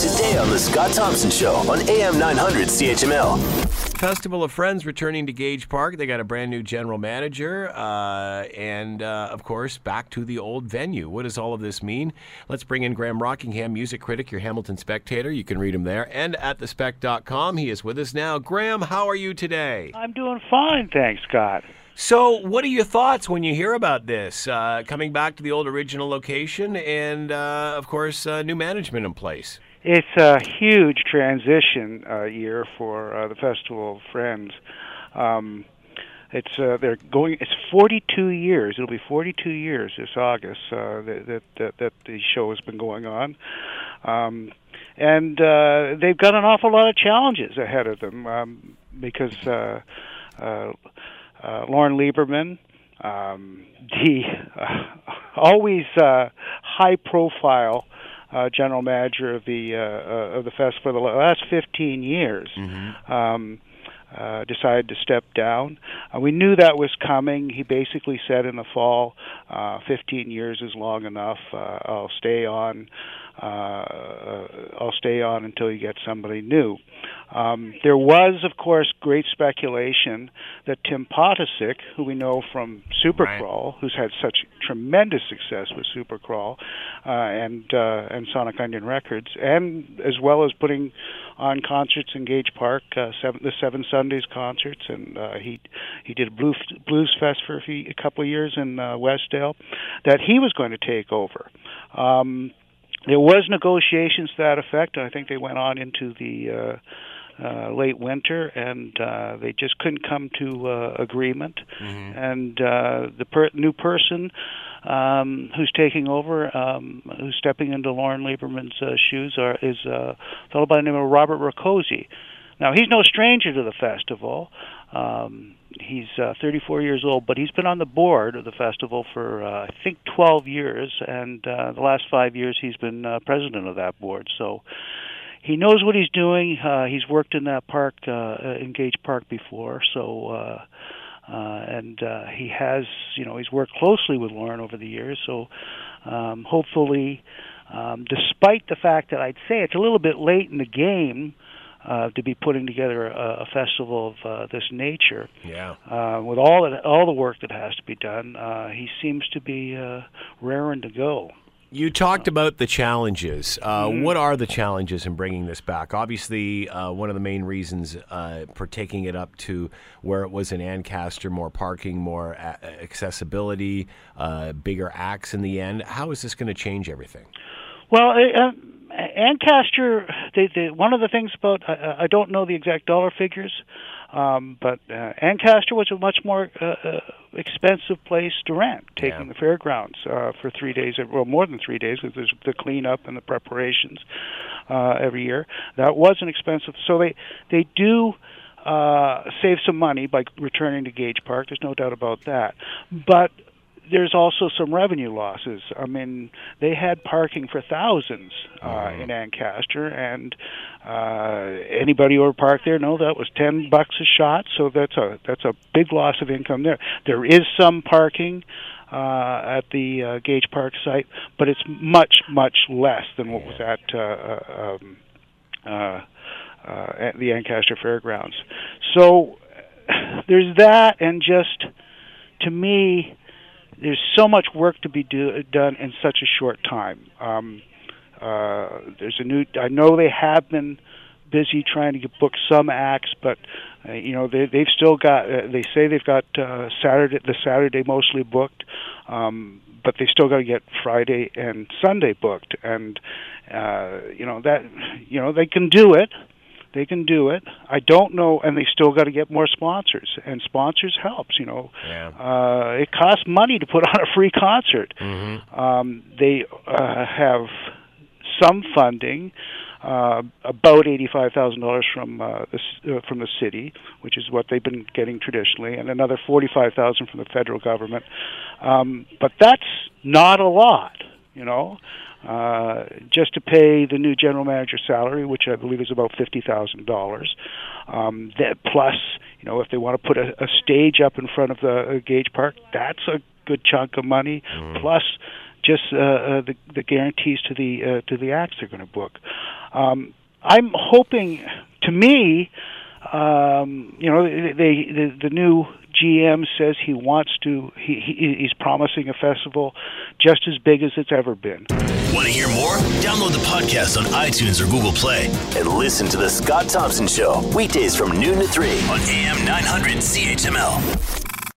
today on The Scott Thompson Show on AM 900 CHML. Festival of Friends returning to Gage Park. They got a brand new general manager, uh, and uh, of course, back to the old venue. What does all of this mean? Let's bring in Graham Rockingham, music critic, your Hamilton Spectator. You can read him there and at thespec.com. He is with us now. Graham, how are you today? I'm doing fine, thanks, Scott. So, what are your thoughts when you hear about this? Uh, coming back to the old original location, and uh, of course, uh, new management in place. It's a huge transition uh, year for uh, the Festival of Friends. Um, it's uh, they're going. It's 42 years. It'll be 42 years this August uh, that, that that the show has been going on, um, and they've got an awful lot of challenges ahead of them um, because uh, uh, Lorne Lieberman, um, the uh, always uh, high profile uh, general manager of the uh, uh, of the fest for the last 15 years. Mm-hmm. Um, uh, decided to step down. Uh, we knew that was coming. He basically said in the fall, uh, 15 years is long enough. Uh, I'll stay on. Uh, uh, I'll stay on until you get somebody new. Um, there was, of course, great speculation that Tim Potocic, who we know from Supercrawl, right. who's had such tremendous success with Supercrawl uh, and uh, and Sonic Unyon Records, and as well as putting on concerts in Gage Park, uh, seven, the Seven Sundays concerts, and uh, he he did a blues blues fest for a, few, a couple of years in uh, Westdale, that he was going to take over. Um, there was negotiations to that effect. And I think they went on into the uh, uh, late winter, and uh, they just couldn't come to uh, agreement. Mm-hmm. And uh, the per- new person um, who's taking over, um, who's stepping into Lorne Lieberman's uh, shoes, are, is a fellow by the name of Robert Rakoczy. Now he's no stranger to the festival. Um, he's uh, 34 years old, but he's been on the board of the festival for uh, I think 12 years, and uh, the last five years he's been uh, president of that board. So he knows what he's doing. Uh, he's worked in that park, uh, in Gage Park before, so. Uh, uh, and uh, he has, you know, he's worked closely with Lorne over the years. So, um, hopefully, um, despite the fact that I'd say it's a little bit late in the game, uh, to be putting together a, a festival of uh, this nature. Yeah. Uh, with all that, all the work that has to be done, uh, he seems to be uh, raring to go. You talked about the challenges. Uh, mm-hmm. What are the challenges in bringing this back? Obviously, uh, one of the main reasons uh, for taking it up to where it was in Ancaster, more parking, more a- accessibility, uh, bigger acts in the end. How is this going to change everything? Well, uh, Ancaster, they, they, one of the things about I, I don't know the exact dollar figures, um, but uh, Ancaster was a much more uh, uh, expensive place to rent, taking yeah. the fairgrounds uh, for three days, well, more than three days, because there's the cleanup and the preparations uh, every year. That was an expensive. So they they do uh, save some money by returning to Gage Park. There's no doubt about that. But there's also some revenue losses. I mean, they had parking for thousands uh, mm-hmm. in Ancaster, and uh, anybody who parked there know that was ten bucks a shot. So that's a that's a big loss of income there. There is some parking uh, at the uh, Gage Park site, but it's much much less than what was at. Uh, uh, um, uh, uh, at the Ancaster Fairgrounds. So there's that, and just to me, there's so much work to be do, done in such a short time. Um, uh, there's a new. I know they have been busy trying to get book some acts, but uh, you know they they've still got. Uh, they say they've got uh, Saturday the Saturday mostly booked, um, but they still got to get Friday and Sunday booked, and uh, you know that you know they can do it. They can do it. I don't know, and they still got to get more sponsors, and sponsors helps. You know, yeah. uh, it costs money to put on a free concert. Mm-hmm. Um, they uh, have some funding, uh, about eighty-five thousand dollars from uh, the uh, from the city, which is what they've been getting traditionally, and another forty-five thousand from the federal government. Um, but that's not a lot, you know uh, just to pay the new general manager's salary, which I believe is about fifty thousand um, dollars. That plus, you know, if they want to put a, a stage up in front of the uh, Gage Park, that's a good chunk of money. Mm. Plus, just uh, uh, the, the guarantees to the uh, to the acts they're going to book. Um, I'm hoping, to me, um, you know, they, the, the new GM says he wants to. He, he he's promising a festival just as big as it's ever been. Want to hear more? Download the podcast on iTunes or Google Play and listen to the Scott Thompson Show weekdays from noon to three on AM 900 CHML.